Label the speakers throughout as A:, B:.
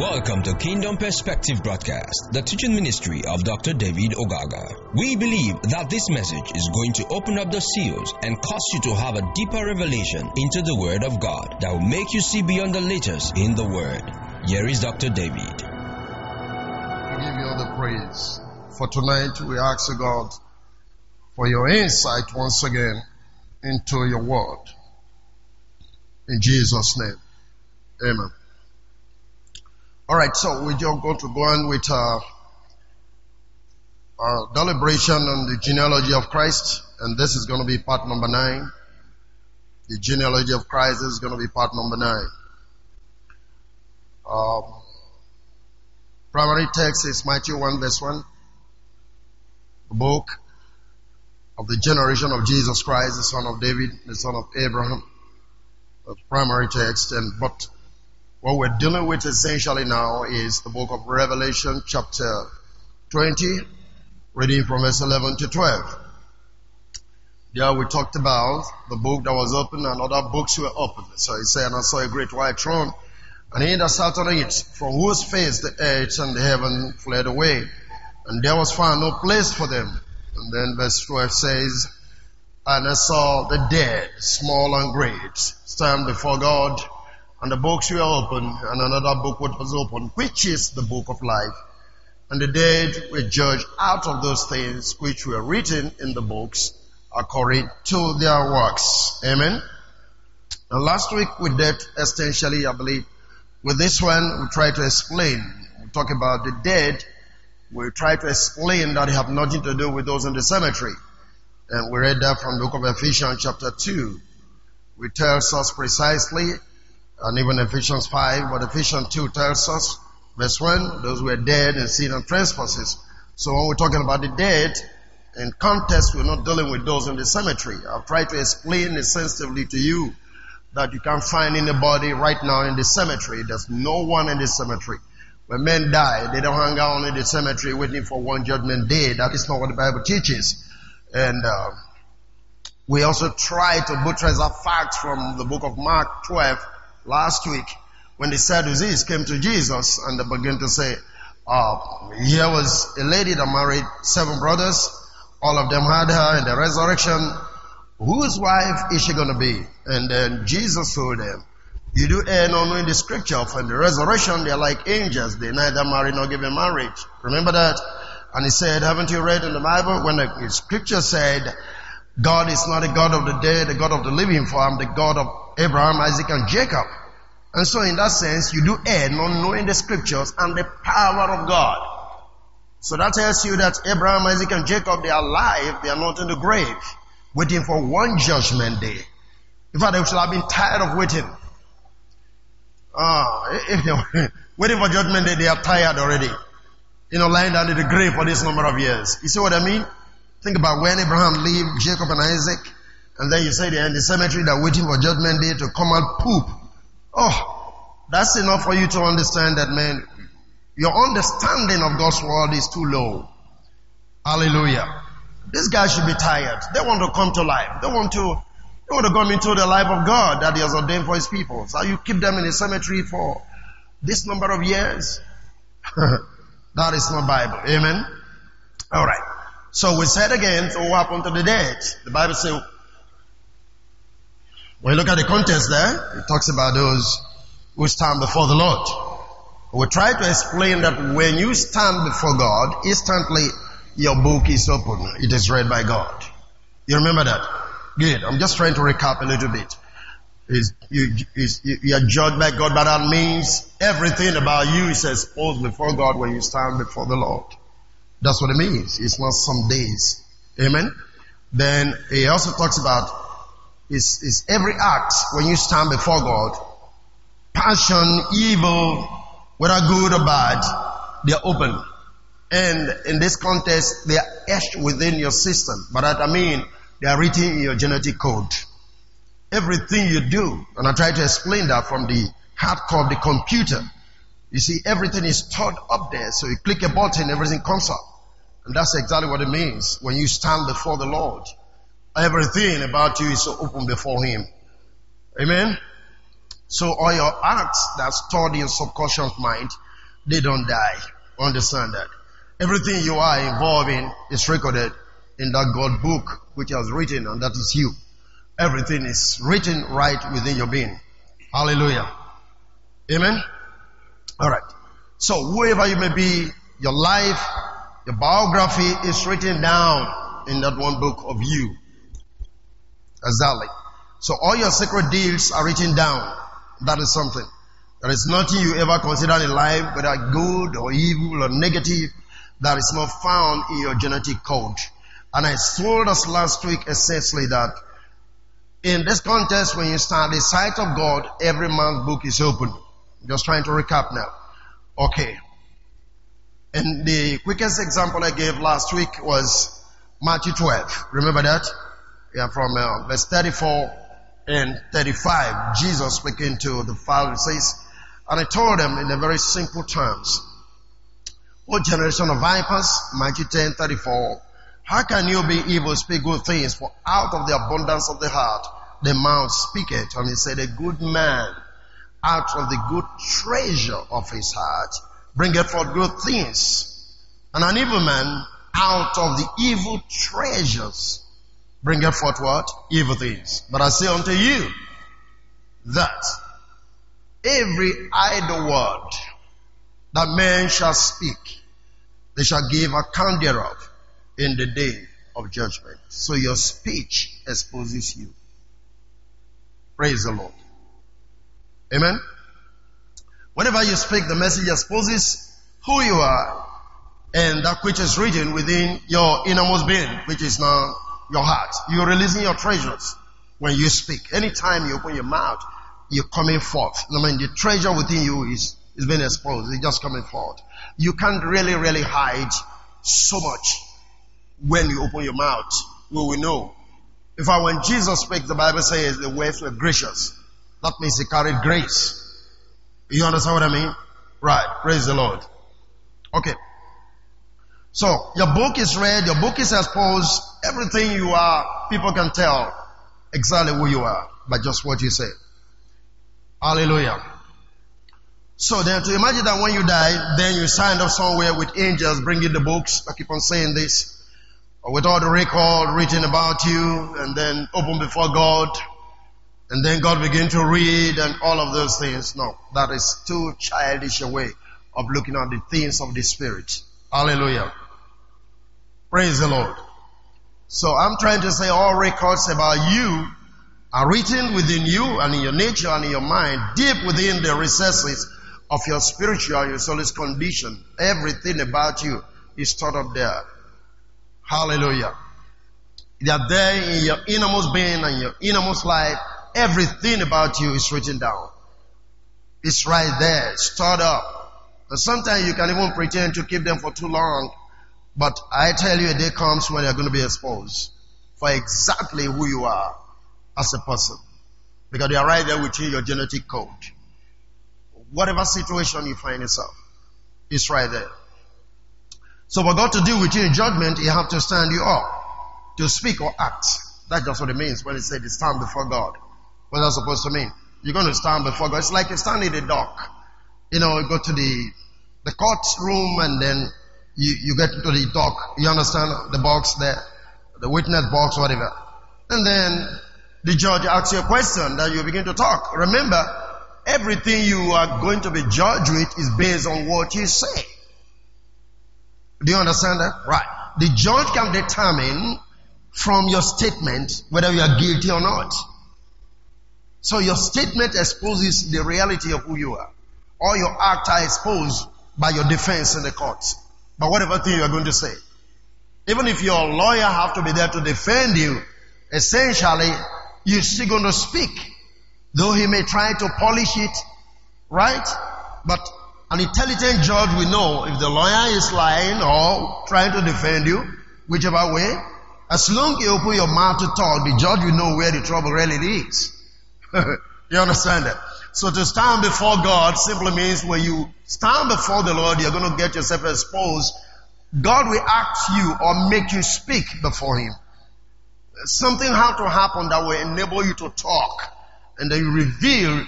A: Welcome to Kingdom Perspective Broadcast, the teaching ministry of Dr. David Ogaga. We believe that this message is going to open up the seals and cause you to have a deeper revelation into the Word of God that will make you see beyond the letters in the Word. Here is Dr. David.
B: We give you all the praise. For tonight, we ask God for your insight once again into your Word. In Jesus' name. Amen. All right, so we're just going to go on with uh, our deliberation on the genealogy of Christ, and this is going to be part number nine. The genealogy of Christ is going to be part number nine. Um, primary text is Matthew 1 verse 1. The book of the generation of Jesus Christ, the son of David, the son of Abraham. The primary text, and but what we're dealing with essentially now is the book of Revelation chapter 20, reading from verse 11 to 12. There we talked about the book that was open and other books were open. So he said, and I saw a great white throne and he that sat on it, from whose face the earth and the heaven fled away. And there was found no place for them. And then verse 12 says, and I saw the dead, small and great, stand before God and the books were opened, and another book was opened, which is the book of life. And the dead were judged out of those things which were written in the books according to their works. Amen. And last week we did essentially, I believe, with this one we try to explain. We talk about the dead. We try to explain that they have nothing to do with those in the cemetery. And we read that from the book of Ephesians chapter 2. Which tells us precisely and even Ephesians 5, but Ephesians 2 tells us, verse 1, those were dead in sin and trespasses. So when we're talking about the dead, in context, we're not dealing with those in the cemetery. I've tried to explain it sensitively to you that you can't find anybody right now in the cemetery. There's no one in the cemetery. When men die, they don't hang out in the cemetery waiting for one judgment day. That is not what the Bible teaches. And uh, we also try to buttress that fact from the book of Mark 12, last week when the Sadducees came to Jesus and they began to say, uh, here was a lady that married seven brothers. All of them had her in the resurrection. Whose wife is she going to be? And then Jesus told them, you do err not knowing the scripture. For the resurrection, they're like angels. They neither marry nor give in marriage. Remember that? And he said, haven't you read in the Bible when the scripture said, God is not a God of the dead, the God of the living, for I'm the God of Abraham, Isaac, and Jacob. And so in that sense, you do err not knowing the scriptures and the power of God. So that tells you that Abraham, Isaac, and Jacob, they are alive, they are not in the grave, waiting for one judgment day. In fact, they should have been tired of waiting. Ah, if they're waiting for judgment day, they are tired already. You know, lying down in the grave for this number of years. You see what I mean? Think about when Abraham lived, Jacob and Isaac, and then you say they're in the cemetery, they're waiting for judgment day to come and poop. Oh, that's enough for you to understand that, man. Your understanding of God's word is too low. Hallelujah. This guy should be tired. They want to come to life. They want to, they want to come into the life of God that He has ordained for His people. So you keep them in the cemetery for this number of years. that is not Bible. Amen. All right. So we said again, so what happened to the dead? The Bible says when you look at the context there, it talks about those who stand before the Lord. We try to explain that when you stand before God, instantly your book is open. It is read by God. You remember that? Good. I'm just trying to recap a little bit. Is you, is, you are judged by God, but that means everything about you is exposed before God when you stand before the Lord. That's what it means. It's not some days. Amen. Then he also talks about is, is every act when you stand before God, passion, evil, whether good or bad, they're open. And in this context, they are etched within your system. But that I mean, they are written in your genetic code. Everything you do, and I try to explain that from the hardcore of the computer. You see, everything is stored up there. So you click a button, everything comes up. That's exactly what it means when you stand before the Lord. Everything about you is open before Him. Amen. So all your acts that stored in subconscious mind, they don't die. Understand that. Everything you are involved in is recorded in that God book which has written and that is you. Everything is written right within your being. Hallelujah. Amen. Alright. So whoever you may be, your life, your biography is written down in that one book of you. Exactly. So all your secret deals are written down. That is something. There is nothing you ever consider in life, whether good or evil or negative, that is not found in your genetic code. And I told us last week essentially that in this context, when you start the sight of God, every man's book is open. Just trying to recap now. Okay. And the quickest example I gave last week was Matthew 12. Remember that? Yeah, from uh, verse 34 and 35. Jesus speaking to the Pharisees. And I told them in a very simple terms. O generation of vipers, Matthew 10, 34. How can you be evil, speak good things? For out of the abundance of the heart, the mouth speaketh. And he said, a good man out of the good treasure of his heart bringeth forth good things. And an evil man out of the evil treasures bringeth forth what? Evil things. But I say unto you that every idle word that man shall speak, they shall give account thereof in the day of judgment. So your speech exposes you. Praise the Lord. Amen. Whenever you speak, the message exposes who you are and that which is written within your innermost being, which is now your heart. You're releasing your treasures when you speak. Anytime you open your mouth, you're coming forth. I mean, the treasure within you is, is being exposed. It's just coming forth. You can't really, really hide so much when you open your mouth, we will know. In fact, when Jesus speaks, the Bible says the words were gracious. That means he carried grace. You understand what I mean? Right. Praise the Lord. Okay. So, your book is read, your book is exposed, everything you are, people can tell exactly who you are by just what you say. Hallelujah. So then to imagine that when you die, then you signed up somewhere with angels bringing the books. I keep on saying this with all the record written about you and then open before God and then God begin to read and all of those things. No, that is too childish a way of looking at the things of the Spirit. Hallelujah. Praise the Lord. So I'm trying to say all records about you are written within you and in your nature and in your mind, deep within the recesses of your spiritual, your soul's condition. Everything about you is stored up there. Hallelujah. They are there in your innermost being and your innermost life. Everything about you is written down. It's right there, stored up. And sometimes you can even pretend to keep them for too long. But I tell you, a day comes when you're going to be exposed for exactly who you are as a person. Because they are right there within your genetic code. Whatever situation you find yourself, it's right there. So for God to deal with you in judgment, He have to stand you up to speak or act. That's just what it means when it said stand before God. What that's supposed to mean? You're going to stand before God. It's like you stand in the dock. You know, you go to the the court room and then you, you get to the dock. You understand the box there, the witness box, whatever. And then the judge asks you a question that you begin to talk. Remember, everything you are going to be judged with is based on what you say. Do you understand that? Right. The judge can determine from your statement whether you are guilty or not. So your statement exposes the reality of who you are. All your acts are exposed by your defense in the court. By whatever thing you are going to say. Even if your lawyer have to be there to defend you, essentially, you're still going to speak. Though he may try to polish it, right? But an intelligent judge will know if the lawyer is lying or trying to defend you, whichever way. As long as you open your mouth to talk, the judge will know where the trouble really is. you understand that? So to stand before God simply means when you stand before the Lord, you're going to get yourself exposed. God will ask you or make you speak before Him. Something has to happen that will enable you to talk and then you reveal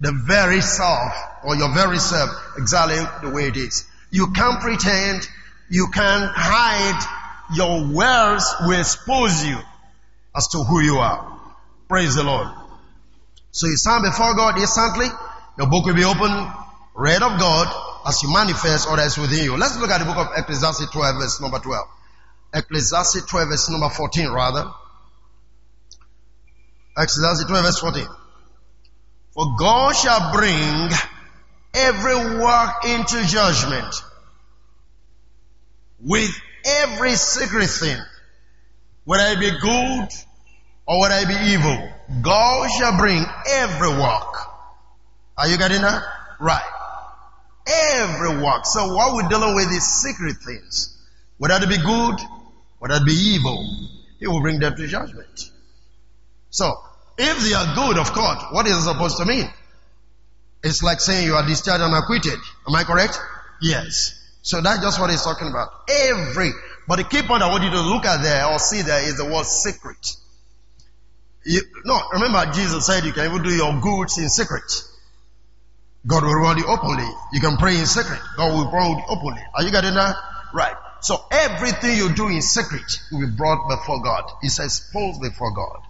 B: the very self or your very self exactly the way it is. You can't pretend. You can't hide. Your words will expose you as to who you are. Praise the Lord. So you stand before God instantly. Your book will be open, read of God as you manifest or as within you. Let's look at the book of Ecclesiastes 12 verse number 12. Ecclesiastes 12 verse number 14 rather. Ecclesiastes 12 verse 14. For God shall bring every work into judgment with every secret thing, whether it be good or would I be evil. God shall bring every work. Are you getting that? Right. Every work. So what we're dealing with is secret things. Whether it be good, whether it be evil, He will bring them to judgment. So, if they are good of course, what is it supposed to mean? It's like saying you are discharged and acquitted. Am I correct? Yes. So that's just what he's talking about. Every, but the key point I want you to look at there or see there is the word secret. You, no, remember Jesus said you can even do your goods in secret. God will reward you openly. You can pray in secret. God will reward you openly. Are you getting that? Right. So everything you do in secret will be brought before God. It's exposed before God.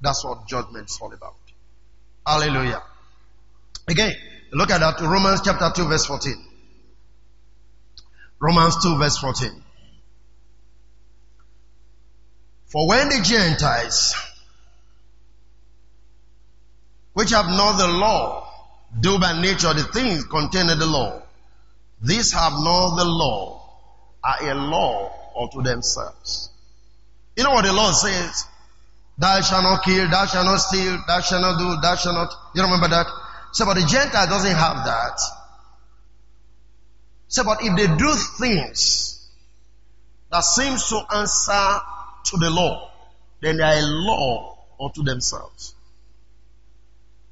B: That's what judgment is all about. Hallelujah. Again, look at that. Romans chapter 2 verse 14. Romans 2 verse 14. For when the Gentiles, which have not the law, do by nature the things contained in the law, these have not the law, are a law unto themselves. You know what the law says? Thou shalt not kill, thou shalt not steal, thou shalt not do, thou shalt not. You remember that? So, but the Gentile doesn't have that. So, but if they do things that seems to answer to the law, then they are a law unto themselves.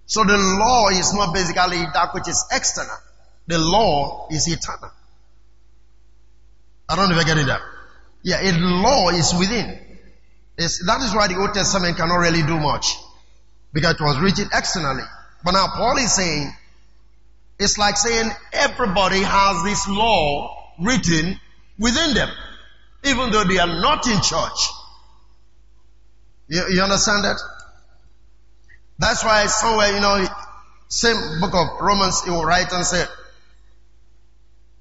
B: So the law is not basically that which is external. The law is eternal. I don't know if get it. Yeah, a law is within. It's, that is why the Old Testament cannot really do much. Because it was written externally. But now Paul is saying, it's like saying everybody has this law written within them. Even though they are not in church. You, you understand that? That's why somewhere, you know, same book of Romans, he will write and say,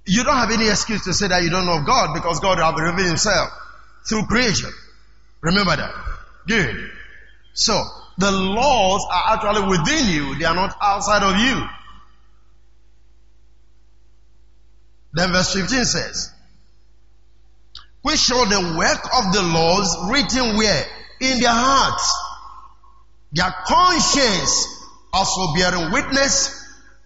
B: you don't have any excuse to say that you don't know God because God will revealed himself through creation. Remember that. Good. So, the laws are actually within you. They are not outside of you. Then verse 15 says, We show the work of the laws written where? In their hearts. Their conscience also bearing witness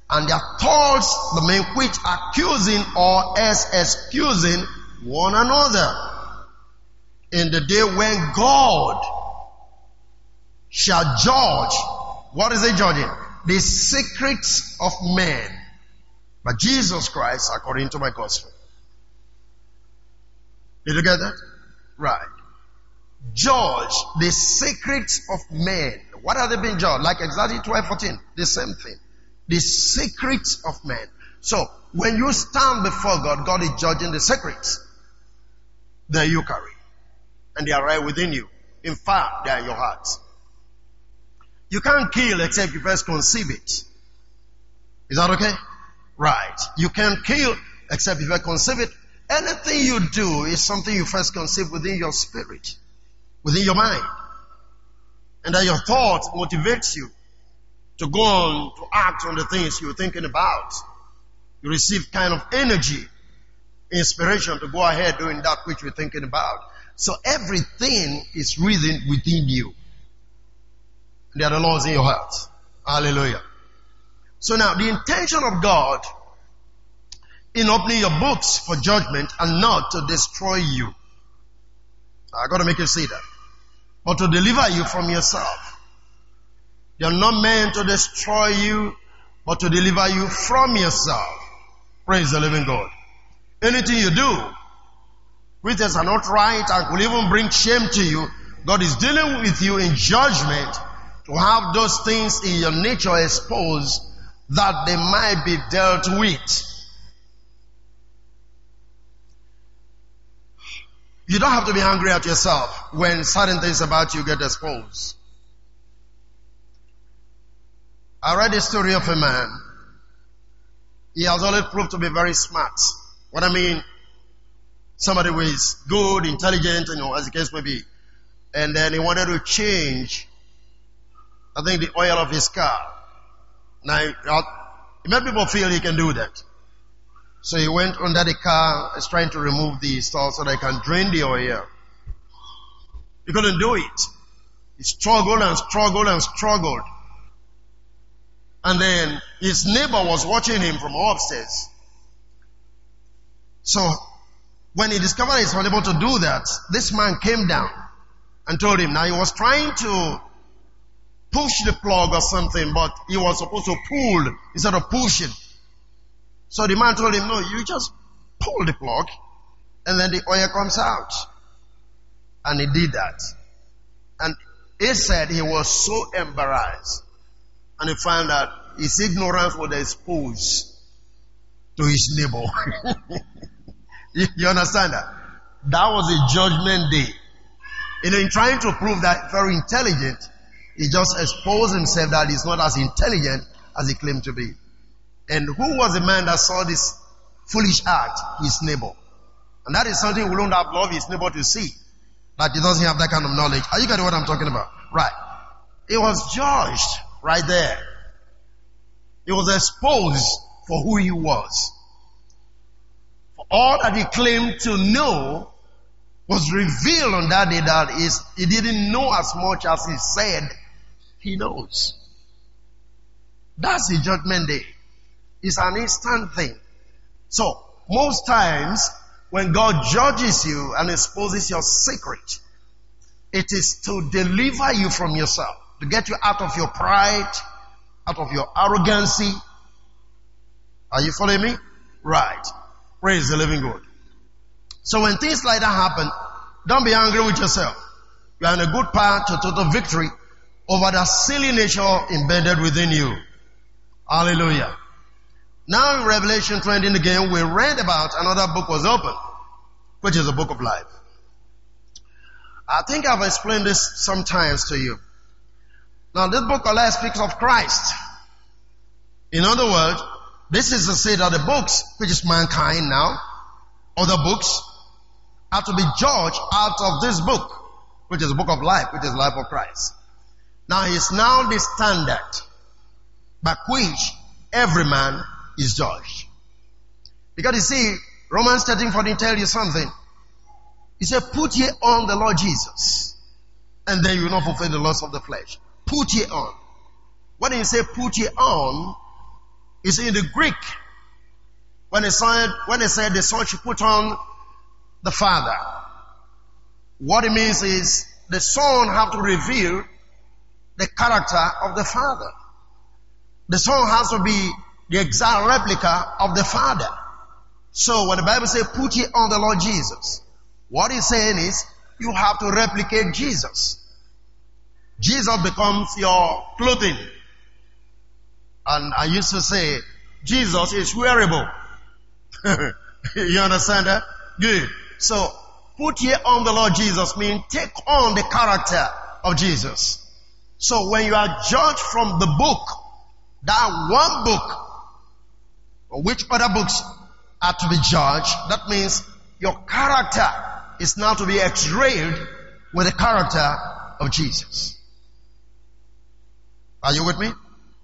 B: and their thoughts, the men which accusing or as excusing one another in the day when God shall judge. What is he judging? The secrets of men. But Jesus Christ, according to my gospel. Did you get that? Right. Judge the secrets of men. What are they being judged? Like exactly 12, 14. The same thing. The secrets of men. So, when you stand before God, God is judging the secrets that you carry and they are right within you. In fact, they are in your heart. You can't kill except you first conceive it. Is that okay? Right. You can't kill except you conceive it. Anything you do is something you first conceive within your spirit, within your mind. And that your thought motivates you to go on to act on the things you're thinking about. You receive kind of energy, inspiration to go ahead doing that which you're thinking about. So everything is written within you. There are the laws in your heart. Hallelujah. So now the intention of God in opening your books for judgment and not to destroy you. I gotta make you see that. But to deliver you from yourself. They're not meant to destroy you, but to deliver you from yourself. Praise the living God. Anything you do which is not right and will even bring shame to you, God is dealing with you in judgment to have those things in your nature exposed that they might be dealt with. You don't have to be angry at yourself when certain things about you get exposed. I read a story of a man. He has always proved to be very smart. What I mean, somebody who is good, intelligent, you know, as the case may be. And then he wanted to change, I think, the oil of his car. Now, he made people feel he can do that. So he went under the car, is trying to remove the stall so that he can drain the oil. He couldn't do it. He struggled and struggled and struggled. And then his neighbor was watching him from upstairs. So when he discovered he's unable to do that, this man came down and told him. Now he was trying to push the plug or something, but he was supposed to pull instead of pushing. So the man told him, no, you just pull the plug and then the oil comes out. And he did that. And he said he was so embarrassed. And he found that his ignorance was exposed to his neighbor. you, understand that? That was a judgment day. You know, in trying to prove that very intelligent, he just exposed himself that he's not as intelligent as he claimed to be. And who was the man that saw this foolish act? His neighbor. And that is something we don't have love his neighbor to see. That he doesn't have that kind of knowledge. Are you getting what I'm talking about? Right. He was judged right there. He was exposed for who he was. For all that he claimed to know was revealed on that day that is, he didn't know as much as he said he knows. That's the judgment day. It's an instant thing. So, most times, when God judges you and exposes your secret, it is to deliver you from yourself, to get you out of your pride, out of your arrogancy. Are you following me? Right. Praise the living God. So when things like that happen, don't be angry with yourself. You are in a good path to total victory over the silly nature embedded within you. Hallelujah. Now in Revelation 20 again, we read about another book was opened, which is the book of life. I think I've explained this sometimes to you. Now this book of life speaks of Christ. In other words, this is to say that the books, which is mankind now, other books, are to be judged out of this book, which is the book of life, which is life of Christ. Now he is now the standard by which every man is judged. Because you see, Romans 13 14 tell you something. He said, put ye on the Lord Jesus. And then you will not fulfill the lust of the flesh. Put ye on. When he say put ye on, is in the Greek. When he said, when he said the son should put on the father. What it means is the son have to reveal the character of the father. The son has to be the exact replica of the Father. So when the Bible says put ye on the Lord Jesus, what he's saying is you have to replicate Jesus. Jesus becomes your clothing. And I used to say, Jesus is wearable. you understand that? Good. So, put ye on the Lord Jesus means take on the character of Jesus. So when you are judged from the book, that one book which other books are to be judged, that means your character is now to be x-rayed with the character of Jesus. Are you with me?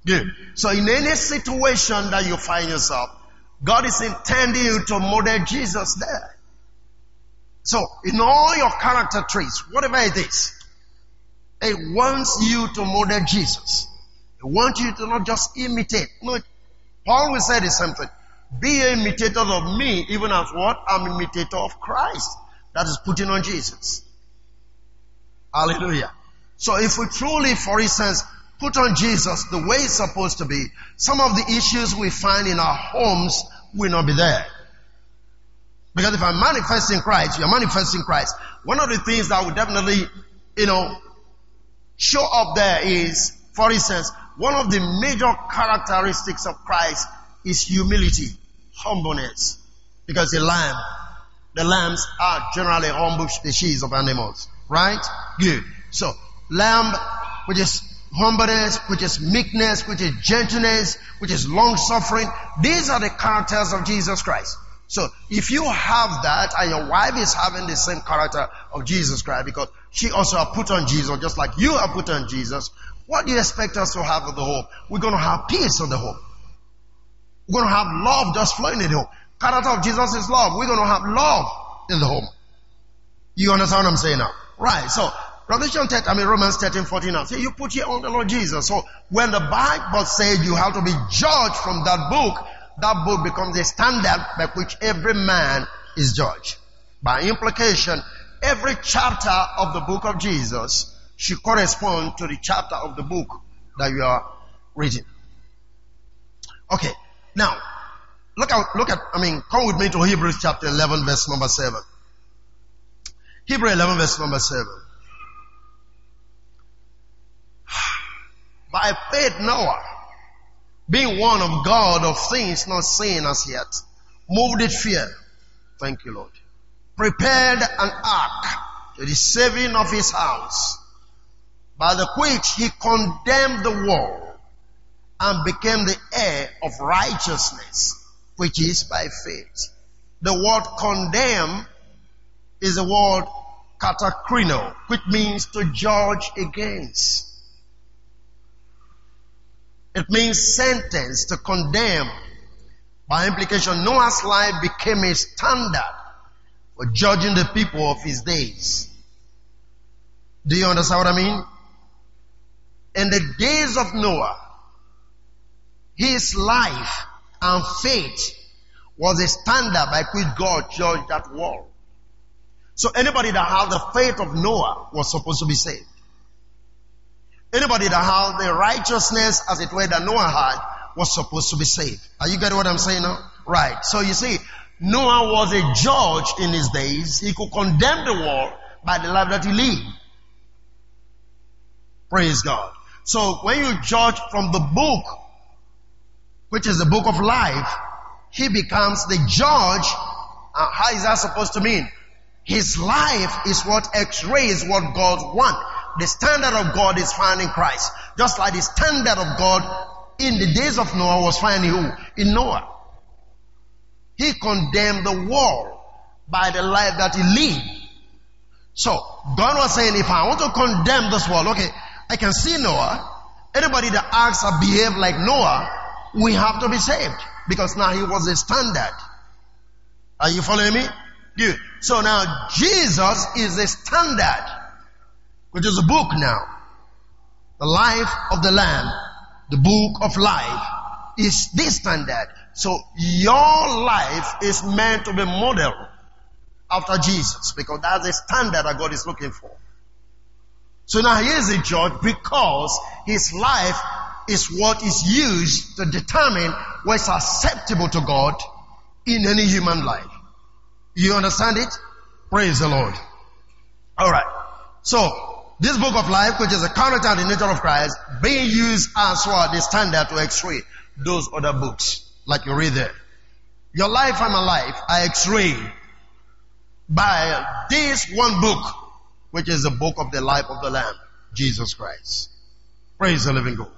B: Good. So in any situation that you find yourself, God is intending you to model Jesus there. So in all your character traits, whatever it is, it wants you to model Jesus. It wants you to not just imitate. No, Paul will say the same thing. Be imitators of me, even as what? I'm imitator of Christ. That is putting on Jesus. Hallelujah. So if we truly, for instance, put on Jesus the way it's supposed to be, some of the issues we find in our homes will not be there. Because if I'm manifesting Christ, you're manifesting Christ. One of the things that will definitely, you know, show up there is, for instance, one of the major characteristics of Christ is humility, humbleness. Because the lamb, the lambs are generally humble species of animals. Right? Good. So, lamb, which is humbleness, which is meekness, which is gentleness, which is long suffering. These are the characters of Jesus Christ. So if you have that and your wife is having the same character of Jesus Christ because she also put on Jesus just like you have put on Jesus, what do you expect us to have in the home? We're going to have peace in the home. We're going to have love just flowing in the home. Character of Jesus is love. We're going to have love in the home. You understand what I'm saying now? Right. So Revelation 10, I mean Romans 13, 14 now. Say you put here on the Lord Jesus. So when the Bible said you have to be judged from that book, that book becomes a standard by which every man is judged. By implication, every chapter of the book of Jesus should correspond to the chapter of the book that you are reading. Okay. Now, look at, look at, I mean, come with me to Hebrews chapter 11 verse number 7. Hebrew 11 verse number 7. By faith Noah, being one of God of things not seen as yet, moved with fear. Thank you, Lord. Prepared an ark to the saving of his house, by the which he condemned the world and became the heir of righteousness, which is by faith. The word condemn is the word katakrino, which means to judge against. It means sentence to condemn. By implication, Noah's life became a standard for judging the people of his days. Do you understand what I mean? In the days of Noah, his life and faith was a standard by which God judged that world. So anybody that had the faith of Noah was supposed to be saved. Anybody that had the righteousness as it were that Noah had was supposed to be saved. Are you getting what I'm saying now? Right. So you see, Noah was a judge in his days. He could condemn the world by the life that he lived. Praise God. So when you judge from the book, which is the book of life, he becomes the judge. Uh, how is that supposed to mean? His life is what x-rays what God wants the standard of God is found in Christ. Just like the standard of God in the days of Noah was found in who? In Noah. He condemned the world by the life that he lived. So, God was saying, if I want to condemn this world, okay, I can see Noah. Anybody that acts or behave like Noah, we have to be saved. Because now he was a standard. Are you following me? Good. So now Jesus is a standard which is a book now. The life of the Lamb, the book of life, is this standard. So your life is meant to be modeled after Jesus because that's the standard that God is looking for. So now he is a judge because his life is what is used to determine what is acceptable to God in any human life. You understand it? Praise the Lord. Alright. So, this book of life, which is a character and the nature of Christ, being used as what the standard to x-ray those other books, like you read there. Your life and my life are x-ray by this one book, which is the book of the life of the Lamb, Jesus Christ. Praise the living God.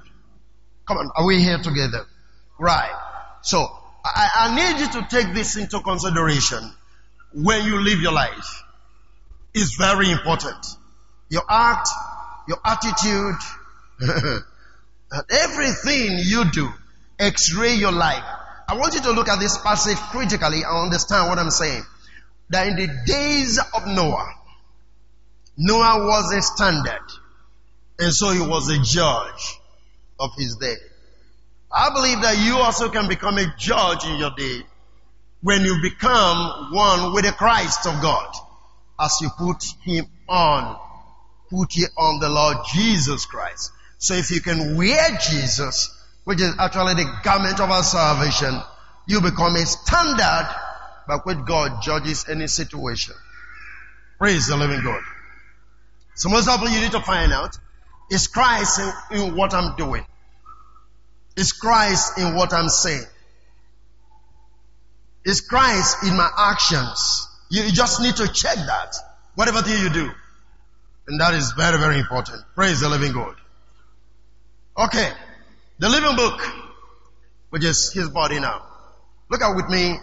B: Come on, are we here together? Right. So, I, I need you to take this into consideration when you live your life. It's very important your act, your attitude, everything you do, x-ray your life. I want you to look at this passage critically and understand what I'm saying. That in the days of Noah, Noah was a standard. And so he was a judge of his day. I believe that you also can become a judge in your day when you become one with the Christ of God as you put him on put ye on the Lord Jesus Christ. So if you can wear Jesus, which is actually the garment of our salvation, you become a standard by which God judges any situation. Praise the living God. So most of you need to find out, is Christ in, in what I'm doing? Is Christ in what I'm saying? Is Christ in my actions? You, you just need to check that. Whatever thing you do. And that is very, very important. Praise the living God. Okay. The living book, which is his body now. Look at with me.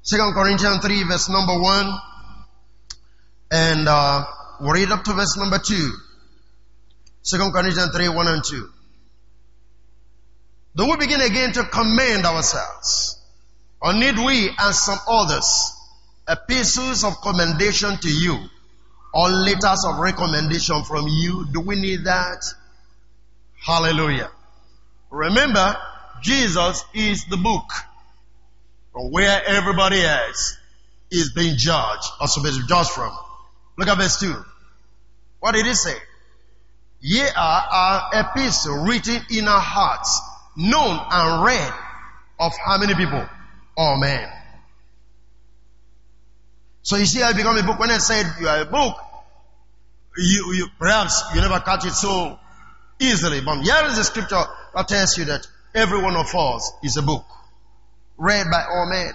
B: Second Corinthians 3 verse number 1. And, uh, we'll read up to verse number 2. Second Corinthians 3, 1 and 2. Then we begin again to commend ourselves. Or need we and some others epistles of commendation to you or letters of recommendation from you? Do we need that? Hallelujah. Remember, Jesus is the book from where everybody else is being judged or supposed to be judged from. Look at verse 2. What did he say? Ye are our epistle written in our hearts, known and read of how many people? All men. So you see it become a book. When I said you are a book, you, you perhaps you never catch it so easily. But here is the scripture that tells you that every one of us is a book read by all men.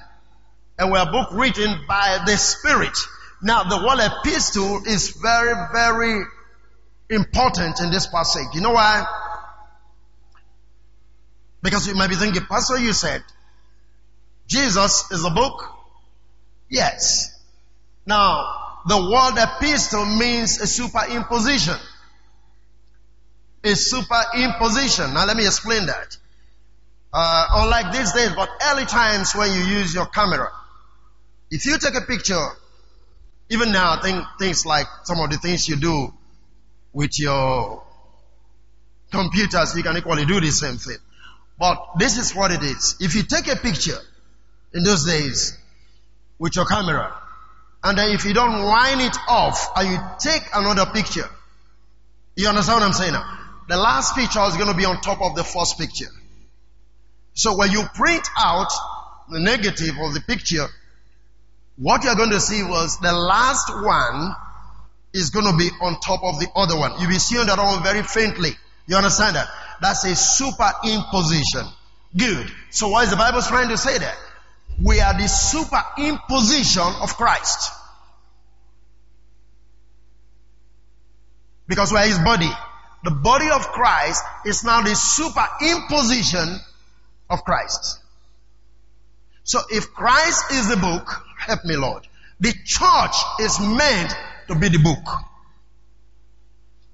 B: And we're a book written by the Spirit. Now the word epistle is very, very important in this passage. You know why? Because you might be thinking, Pastor, you said Jesus is a book? Yes. Now, the word epistle means a superimposition. A superimposition. Now let me explain that. Uh, unlike these days, but early times when you use your camera, if you take a picture, even now, I think things like some of the things you do with your computers, you can equally do the same thing. But this is what it is. If you take a picture in those days with your camera, and then if you don't wind it off and you take another picture, you understand what I'm saying now? The last picture is going to be on top of the first picture. So when you print out the negative of the picture, what you're going to see was the last one is going to be on top of the other one. You'll be seeing that one very faintly. You understand that? That's a superimposition. Good. So what is the Bible trying to say there? We are the superimposition of Christ. Because we are his body. The body of Christ is now the superimposition of Christ. So if Christ is the book, help me Lord, the church is meant to be the book.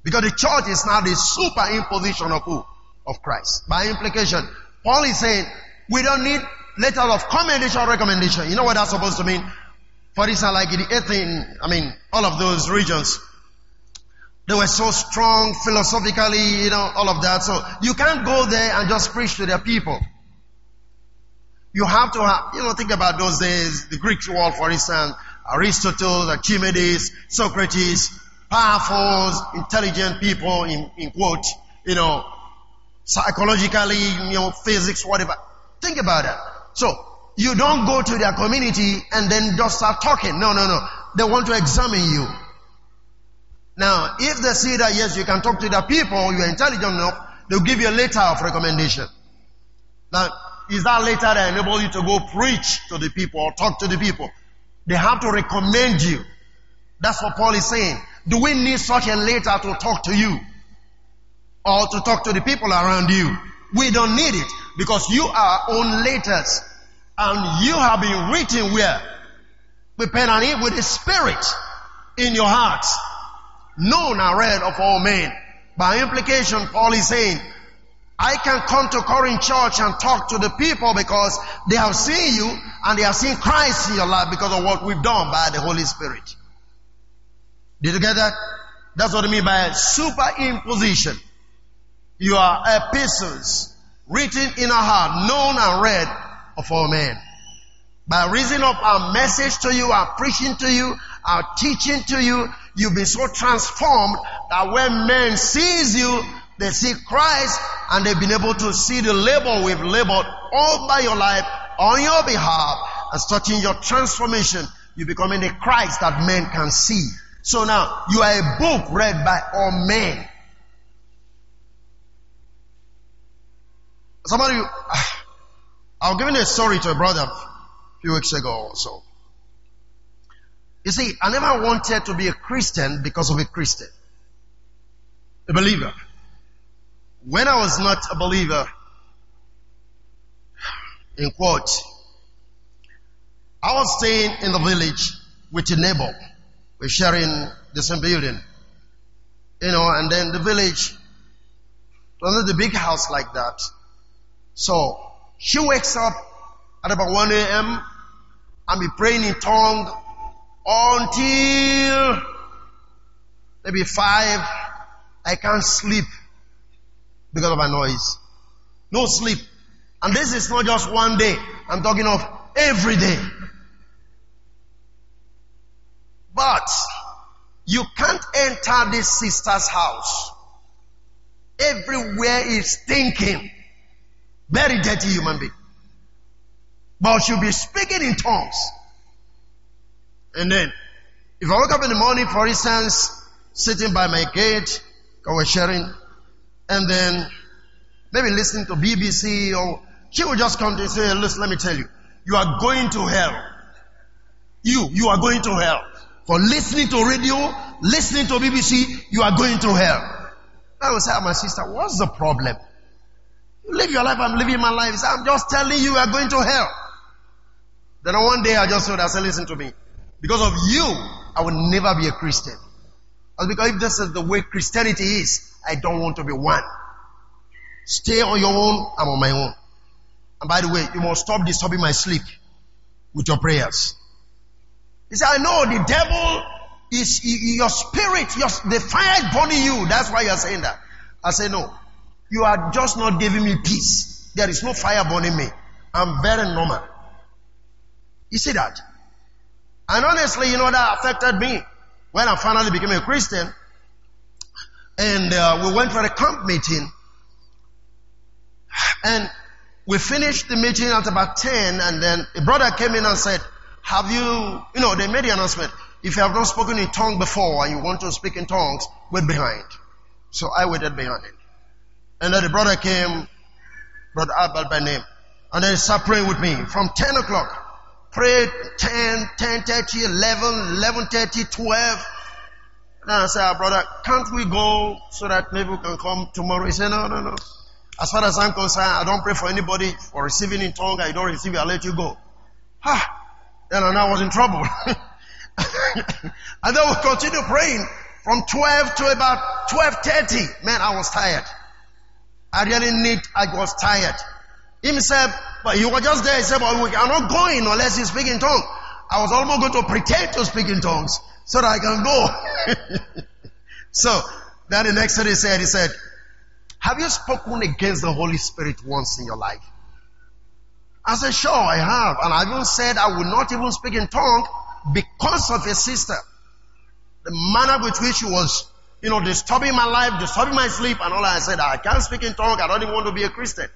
B: Because the church is now the superimposition of who? Of Christ. By implication, Paul is saying, we don't need letters of commendation or recommendation. You know what that's supposed to mean? For instance, like in the Athens, I mean, all of those regions, they were so strong philosophically, you know, all of that. So you can't go there and just preach to their people. You have to have, you know, think about those days, the Greek world, for instance, Aristotle, Archimedes, Socrates, powerful, intelligent people in, in quote, you know, psychologically, you know, physics, whatever. Think about that. So, you don't go to their community and then just start talking. No, no, no. They want to examine you. Now, if they see that yes, you can talk to the people, you are intelligent enough, they'll give you a letter of recommendation. Now, is that letter that enable you to go preach to the people or talk to the people? They have to recommend you. That's what Paul is saying. Do we need such a letter to talk to you? Or to talk to the people around you? We don't need it because you are own letters and you have been written where? With pen and ink with the spirit in your heart. Known and read of all men. By implication, Paul is saying, I can come to Corinth Church and talk to the people because they have seen you and they have seen Christ in your life because of what we've done by the Holy Spirit. Did you get that? That's what I mean by superimposition. You are epistles written in our heart, known and read of all men. By reason of our message to you, our preaching to you, our teaching to you, you've been so transformed that when men sees you, they see Christ and they've been able to see the labor we've labored all by your life on your behalf and starting your transformation. You're becoming the Christ that men can see. So now you are a book read by all men. Somebody, I was giving a story to a brother a few weeks ago or so. You see, I never wanted to be a Christian because of a Christian. A believer. When I was not a believer, in quote, I was staying in the village with a neighbor. We're sharing the same building. You know, and then the village, was not the big house like that. So, she wakes up at about 1 a.m. and be praying in tongue until maybe 5. I can't sleep because of a noise. No sleep. And this is not just one day. I'm talking of every day. But you can't enter this sister's house. Everywhere is stinking. Very dirty human being. But she'll be speaking in tongues. And then, if I wake up in the morning, for instance, sitting by my gate, we're sharing, and then maybe listening to BBC, or she will just come to and say, listen, let me tell you, you are going to hell. You, you are going to hell. For listening to radio, listening to BBC, you are going to hell. I will say, ah, my sister, what's the problem? You live your life, I'm living my life. I'm just telling you, you are going to hell. Then one day I just told her, I said, listen to me. Because of you, I will never be a Christian. Because if this is the way Christianity is, I don't want to be one. Stay on your own, I'm on my own. And by the way, you must stop disturbing my sleep with your prayers. He said, I know the devil is your spirit, your, the fire burning you. That's why you're saying that. I say, no. You are just not giving me peace. There is no fire burning me. I'm very normal. You see that? And honestly, you know, that affected me when I finally became a Christian. And uh, we went for a camp meeting. And we finished the meeting at about 10 and then a brother came in and said, have you, you know, they made the announcement. If you have not spoken in tongue before and you want to speak in tongues, wait behind. So I waited behind. And then the brother came, brother Albert by name, and then he started praying with me from 10 o'clock. Prayed 10, 10 30, 11, 11 30, 12. And I said, oh, brother, can't we go so that maybe we can come tomorrow? He said, no, no, no. As far as I'm concerned, I don't pray for anybody for receiving in tongue. I don't receive it. I'll let you go. Ah, then I was in trouble. and then we continue praying from 12 to about 12.30. Man, I was tired. I really need, I was tired. Him said, but he was just there. He said, but we are not going unless you speak in tongues. I was almost going to pretend to speak in tongues so that I can go. so, then the next thing he said, he said, have you spoken against the Holy Spirit once in your life? I said, sure, I have. And I even said I will not even speak in tongue because of a sister. The manner with which she was, you know, disturbing my life, disturbing my sleep and all that. I said, I can't speak in tongue. I don't even want to be a Christian.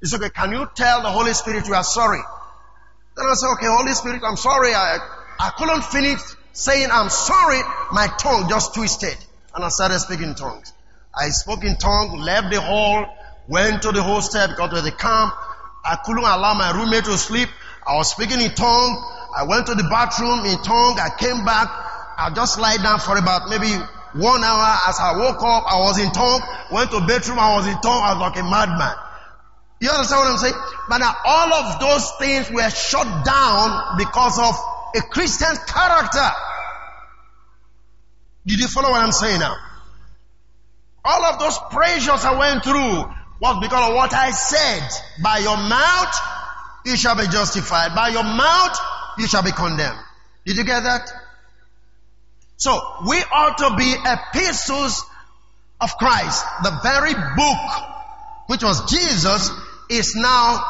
B: He said, okay, can you tell the Holy Spirit you are sorry? Then I said, okay, Holy Spirit, I'm sorry. I, I couldn't finish saying I'm sorry. My tongue just twisted. And I started speaking in tongues. I spoke in tongue, left the hall, went to the hostel because of the camp. I couldn't allow my roommate to sleep. I was speaking in tongue. I went to the bathroom in tongue. I came back. I just lie down for about maybe one hour. As I woke up, I was in tongue. Went to bedroom, I was in tongue. I was like a madman. You understand what I'm saying? But now all of those things were shut down because of a Christian character. Did you follow what I'm saying now? All of those pressures I went through was because of what I said. By your mouth, you shall be justified. By your mouth, you shall be condemned. Did you get that? So, we ought to be epistles of Christ. The very book, which was Jesus, is now,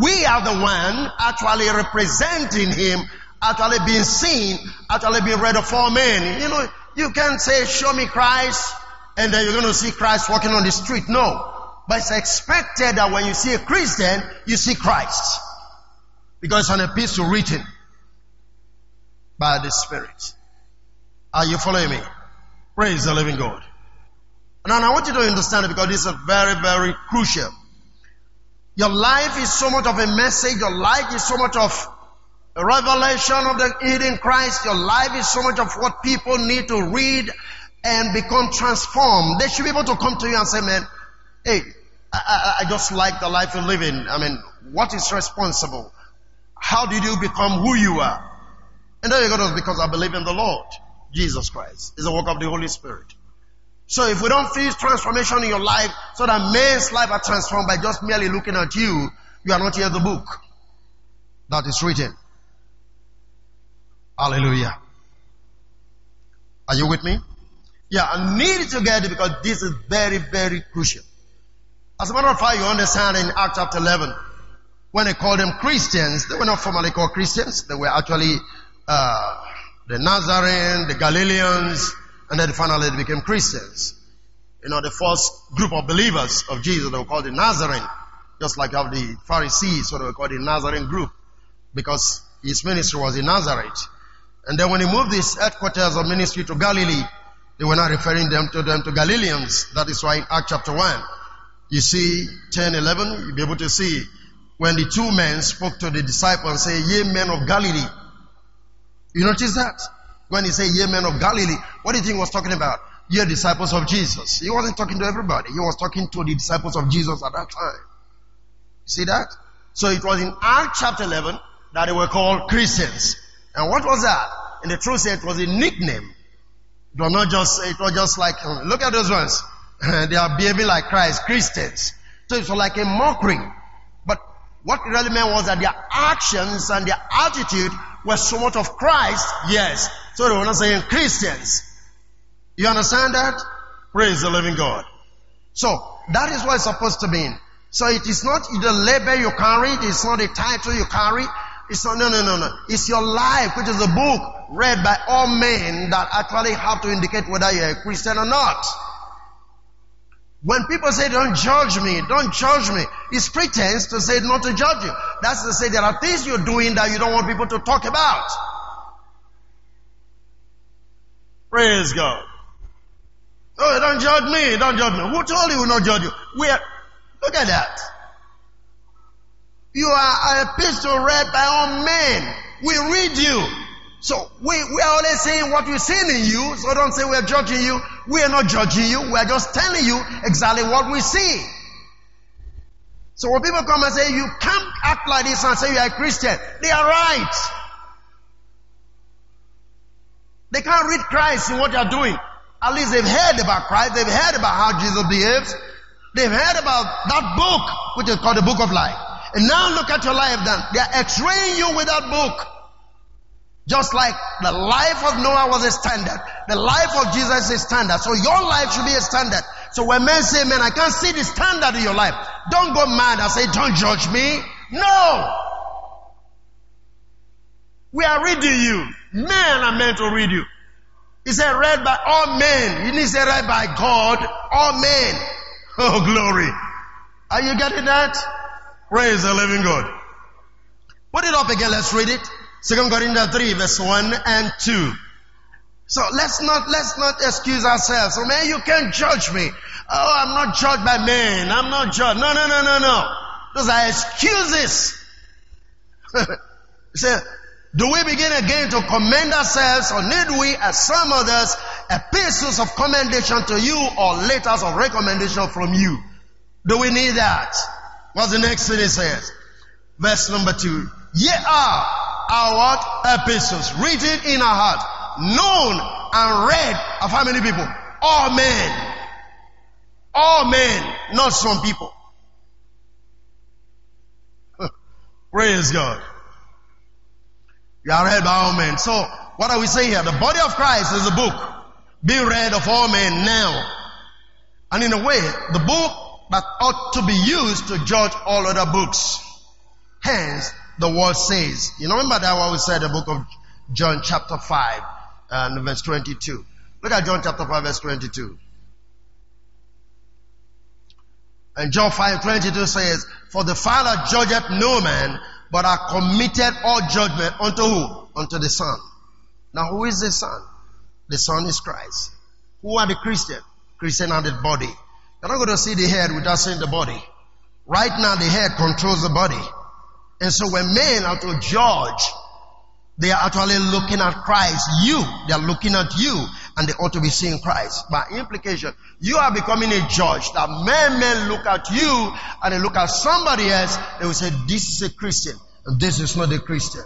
B: we are the one actually representing Him, actually being seen, actually being read of all men. You know, you can't say, show me Christ, and then you're going to see Christ walking on the street. No. But it's expected that when you see a Christian, you see Christ. Because it's an epistle written by the Spirit. Are you following me? Praise the living God. Now I want you to understand it because this is very, very crucial. Your life is so much of a message. Your life is so much of revelation of the hidden Christ. Your life is so much of what people need to read and become transformed. They should be able to come to you and say, man, hey, I, I, I just like the life you're living. I mean, what is responsible? How did you become who you are? And then you go to because I believe in the Lord, Jesus Christ. It's the work of the Holy Spirit. So if we don't feel transformation in your life so that men's life are transformed by just merely looking at you, you are not here the book that is written. Hallelujah. Are you with me? Yeah, I need to get because this is very, very crucial. As a matter of fact, you understand in Acts chapter 11, when they called them Christians, they were not formally called Christians. They were actually uh, the Nazarene, the Galileans, and then finally they became Christians. You know, the first group of believers of Jesus, they were called the Nazarene. Just like of the Pharisees, so they were called the Nazarene group. Because his ministry was in Nazareth. And then when he moved his headquarters of ministry to Galilee, they were not referring them to them to Galileans. That is why in Act chapter 1, you see 10, 11, you'll be able to see when the two men spoke to the disciples and say, ye men of Galilee. You notice that? When he said, ye men of Galilee, what do you think he was talking about? Ye disciples of Jesus. He wasn't talking to everybody. He was talking to the disciples of Jesus at that time. You see that? So it was in Acts chapter 11 that they were called Christians. And what was that? In the truth, it was a nickname. It was not just, it was just like, uh, look at those ones. they are behaving like Christ, Christians. So it was like a mockery. But what really meant was that their actions and their attitude were so much of Christ, yes. So they were not saying Christians. You understand that? Praise the living God. So, that is what it's supposed to mean. So it is not the label you carry, it's not a title you carry, it's not, no, no, no, no. It's your life, which is a book read by all men that actually have to indicate whether you're a Christian or not. When people say, don't judge me, don't judge me, it's pretense to say not to judge you. That's to say there are things you're doing that you don't want people to talk about. Praise God. Oh, don't judge me, don't judge me. Who told you will not judge you? We are, look at that. You are a epistle read by all men. We read you. So we, we are only saying what we've seen in you. So don't say we're judging you. We are not judging you. We are just telling you exactly what we see. So when people come and say you can't act like this and say you are a Christian, they are right. They can't read Christ in what they are doing. At least they've heard about Christ. They've heard about how Jesus behaves. They've heard about that book, which is called the book of life. And now look at your life then. They are x-raying you with that book. Just like the life of Noah was a standard, the life of Jesus is a standard. So your life should be a standard. So when men say, man, I can't see the standard in your life, don't go mad and say, don't judge me. No! We are reading you. Men are meant to read you. He said, read by all men. He didn't say read by God, all men. Oh, glory. Are you getting that? Praise the living God. Put it up again. Let's read it. Second Corinthians 3 verse 1 and 2. So let's not, let's not excuse ourselves. So man, you can't judge me. Oh, I'm not judged by men. I'm not judged. No, no, no, no, no. Those are excuses. Say, do we begin again to commend ourselves or need we, as some others, epistles of commendation to you or letters of recommendation from you? Do we need that? What's the next thing it says? Verse number two. Ye are our? Epistles written in our heart, known and read of how many people? All men. All men, not some people. Praise God. You are read by all men. So, what are we saying here? The body of Christ is a book being read of all men now. And in a way, the book that ought to be used to judge all other books. Hence, the word says. You know, remember that what we said the book of John chapter 5 and verse 22. Look at John chapter 5 verse 22. And John 5 22 says, For the Father judgeth no man, but are committed all judgment unto who? Unto the Son. Now who is the Son? The Son is Christ. Who are the Christian? Christian are the body. You're not going to see the head without seeing the body. Right now the head controls the body. And so when men are to judge, they are actually looking at Christ. You, they are looking at you and they ought to be seeing Christ. By implication, you are becoming a judge that men men look at you and they look at somebody else. They will say, this is a Christian and this is not a Christian.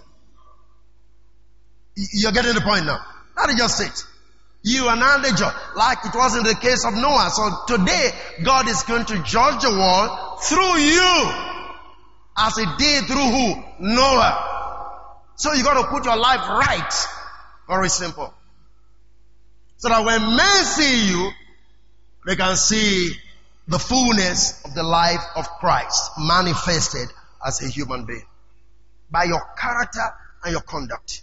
B: You're getting the point now. That is just it. You are the judge, like it was in the case of Noah. So today, God is going to judge the world through you, as he did through who? Noah. So you got to put your life right. Very simple. So that when men see you, they can see the fullness of the life of Christ manifested as a human being by your character and your conduct.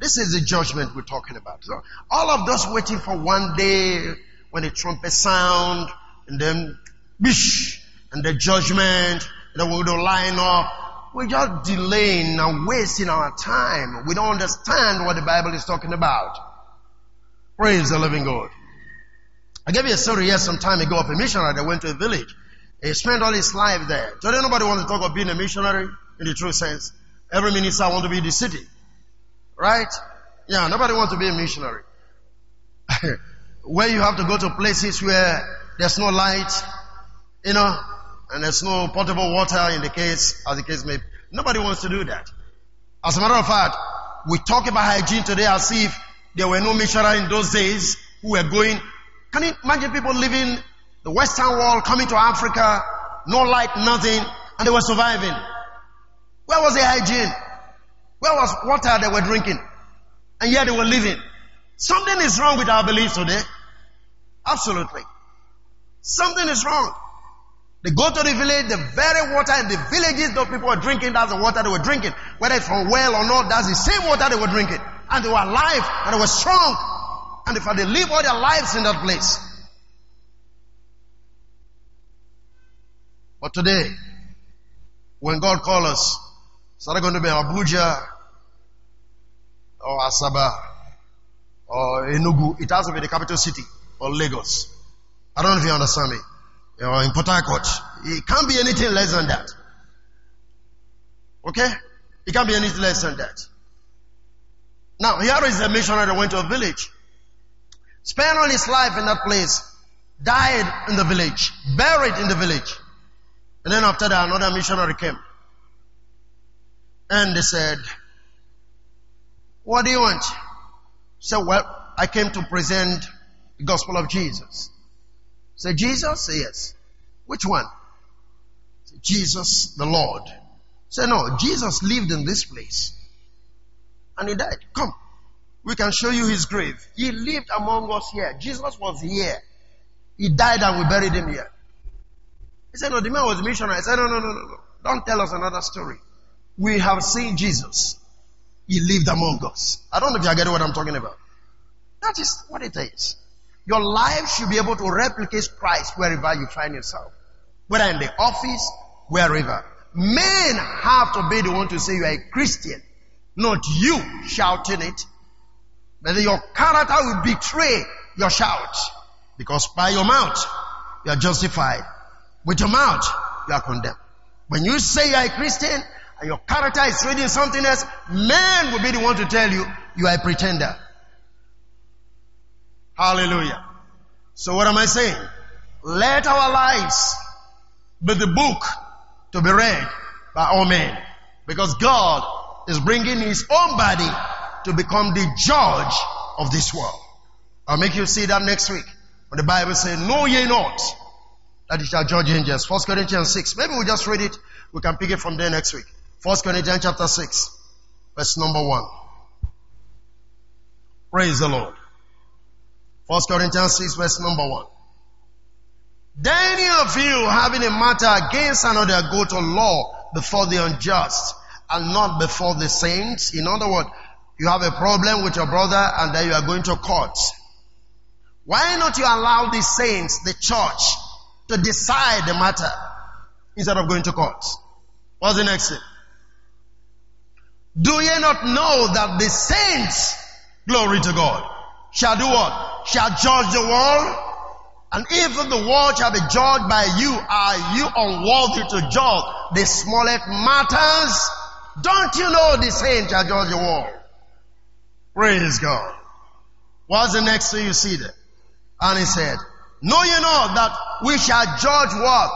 B: This is the judgment we're talking about. So all of those waiting for one day when the trumpet sound and then bish and the judgment that we don't line up. We're just delaying and wasting our time. We don't understand what the Bible is talking about. Praise the living God. I gave you a story here some time ago of a missionary that went to a village. He spent all his life there. Today nobody wants to talk about being a missionary in the true sense. Every minister wants to be in the city. Right? Yeah, nobody wants to be a missionary. where you have to go to places where there's no light, you know, and there's no potable water in the case, as the case may be. Nobody wants to do that. As a matter of fact, we talk about hygiene today as if there were no missionary in those days who were going. Can you imagine people living the Western world, coming to Africa, no light, nothing, and they were surviving? Where was the hygiene? Where was water they were drinking? And yet they were living. Something is wrong with our beliefs today. Absolutely. Something is wrong. They go to the village, the very water in the villages those people were drinking, that's the water they were drinking. Whether it's from well or not, that's the same water they were drinking and they were alive and they were strong. And if they live all their lives in that place. But today, when God calls us, it's not going to be Abuja or Asaba or Enugu. It has to be the capital city or Lagos. I don't know if you understand me. Or in Port Harcourt. It can't be anything less than that. Okay? It can't be anything less than that. Now, here is a missionary that went to a village. Spent all his life in that place. Died in the village. Buried in the village. And then after that, another missionary came. And they said, what do you want? He said, well, I came to present the gospel of Jesus. Say, Jesus? Say, yes. Which one? Say, Jesus the Lord. Say, no, Jesus lived in this place and he died. Come. We can show you his grave. He lived among us here. Jesus was here. He died and we buried him here. He said, no, the man was missionary. I said, no, no, no, no, no. Don't tell us another story. We have seen Jesus. He lived among us. I don't know if you are getting what I'm talking about. That is what it is. Your life should be able to replicate Christ wherever you find yourself. Whether in the office, wherever. Men have to be the one to say you are a Christian. Not you shouting it. But your character will betray your shout. Because by your mouth, you are justified. With your mouth, you are condemned. When you say you are a Christian and your character is reading something else, man will be the one to tell you you are a pretender. Hallelujah. So what am I saying? Let our lives be the book to be read by all men. Because God is bringing his own body to become the judge of this world. I'll make you see that next week. When the Bible says, know ye not that he shall judge angels. First Corinthians 6. Maybe we just read it. We can pick it from there next week. First Corinthians chapter 6. Verse number 1. Praise the Lord. First Corinthians 6 verse number 1. Then any of you having a matter against another go to law before the unjust and not before the saints. In other words, you have a problem with your brother and then you are going to court. Why not you allow the saints, the church, to decide the matter instead of going to court? What's the next thing? Do ye not know that the saints, glory to God, shall do what? Shall judge the world? And if the world shall be judged by you, are you unworthy to judge the smallest matters? Don't you know the saints shall judge the world? Praise God. What's the next thing you see there? And he said, Know you not that we shall judge what?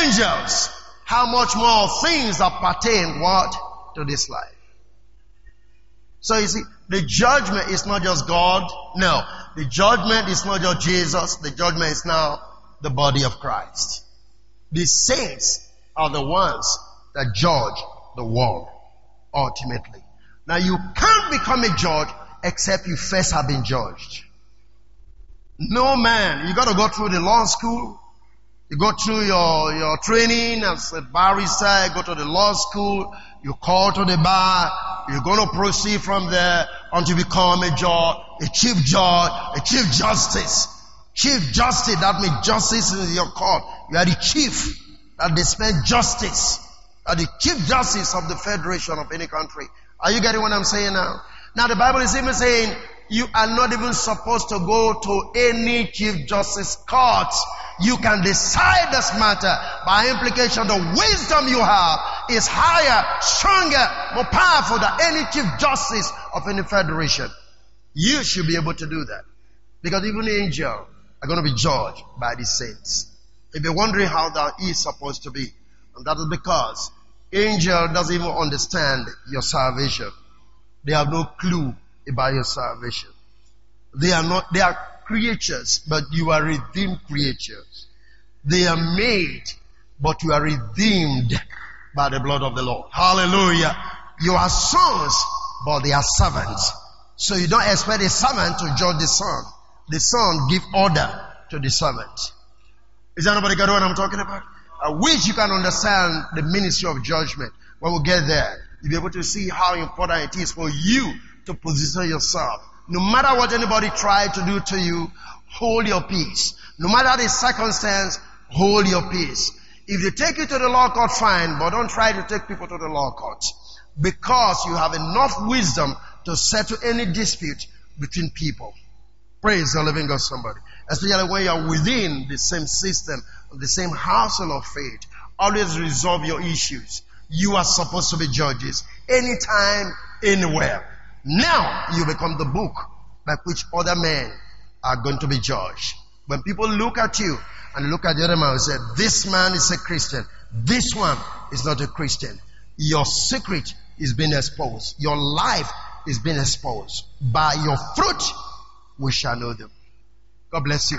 B: Angels. How much more things that pertain what? To this life. So you see, the judgment is not just God. No. The judgment is not just Jesus. The judgment is now the body of Christ. The saints are the ones that judge the world ultimately. Now you can't become a judge except you first have been judged. No man, you gotta go through the law school. You go through your, your training as a barrister, go to the law school, you call to the bar, you're gonna proceed from there until you become a judge, a chief judge, a chief justice. Chief justice, that means justice in your court. You are the chief that dispense justice. You are the chief justice of the federation of any country. Are you getting what I'm saying now? Now the Bible is even saying you are not even supposed to go to any chief justice court. You can decide this matter by implication. The wisdom you have is higher, stronger, more powerful than any chief justice of any federation. You should be able to do that. Because even angels are going to be judged by the saints. If you're wondering how that is supposed to be, and that is because angel doesn't even understand your salvation. They have no clue about your salvation. They are not, they are creatures, but you are redeemed creatures. They are made, but you are redeemed by the blood of the Lord. Hallelujah. You are sons, but they are servants. So you don't expect a servant to judge the son. The son give order to the servant. Is anybody got what I'm talking about? Uh, I wish you can understand the ministry of judgment. When we get there, you'll be able to see how important it is for you to position yourself. No matter what anybody try to do to you, hold your peace. No matter the circumstance, hold your peace. If they take you to the law court, fine, but don't try to take people to the law court. Because you have enough wisdom to settle any dispute between people. Praise the living God, somebody. Especially when you're within the same system, the same household of faith. Always resolve your issues. You are supposed to be judges. Anytime, anywhere. Now you become the book by which other men are going to be judged. When people look at you and look at the other man and say, this man is a Christian, this one is not a Christian. Your secret is being exposed. Your life is being exposed. By your fruit, we shall know them. God bless you.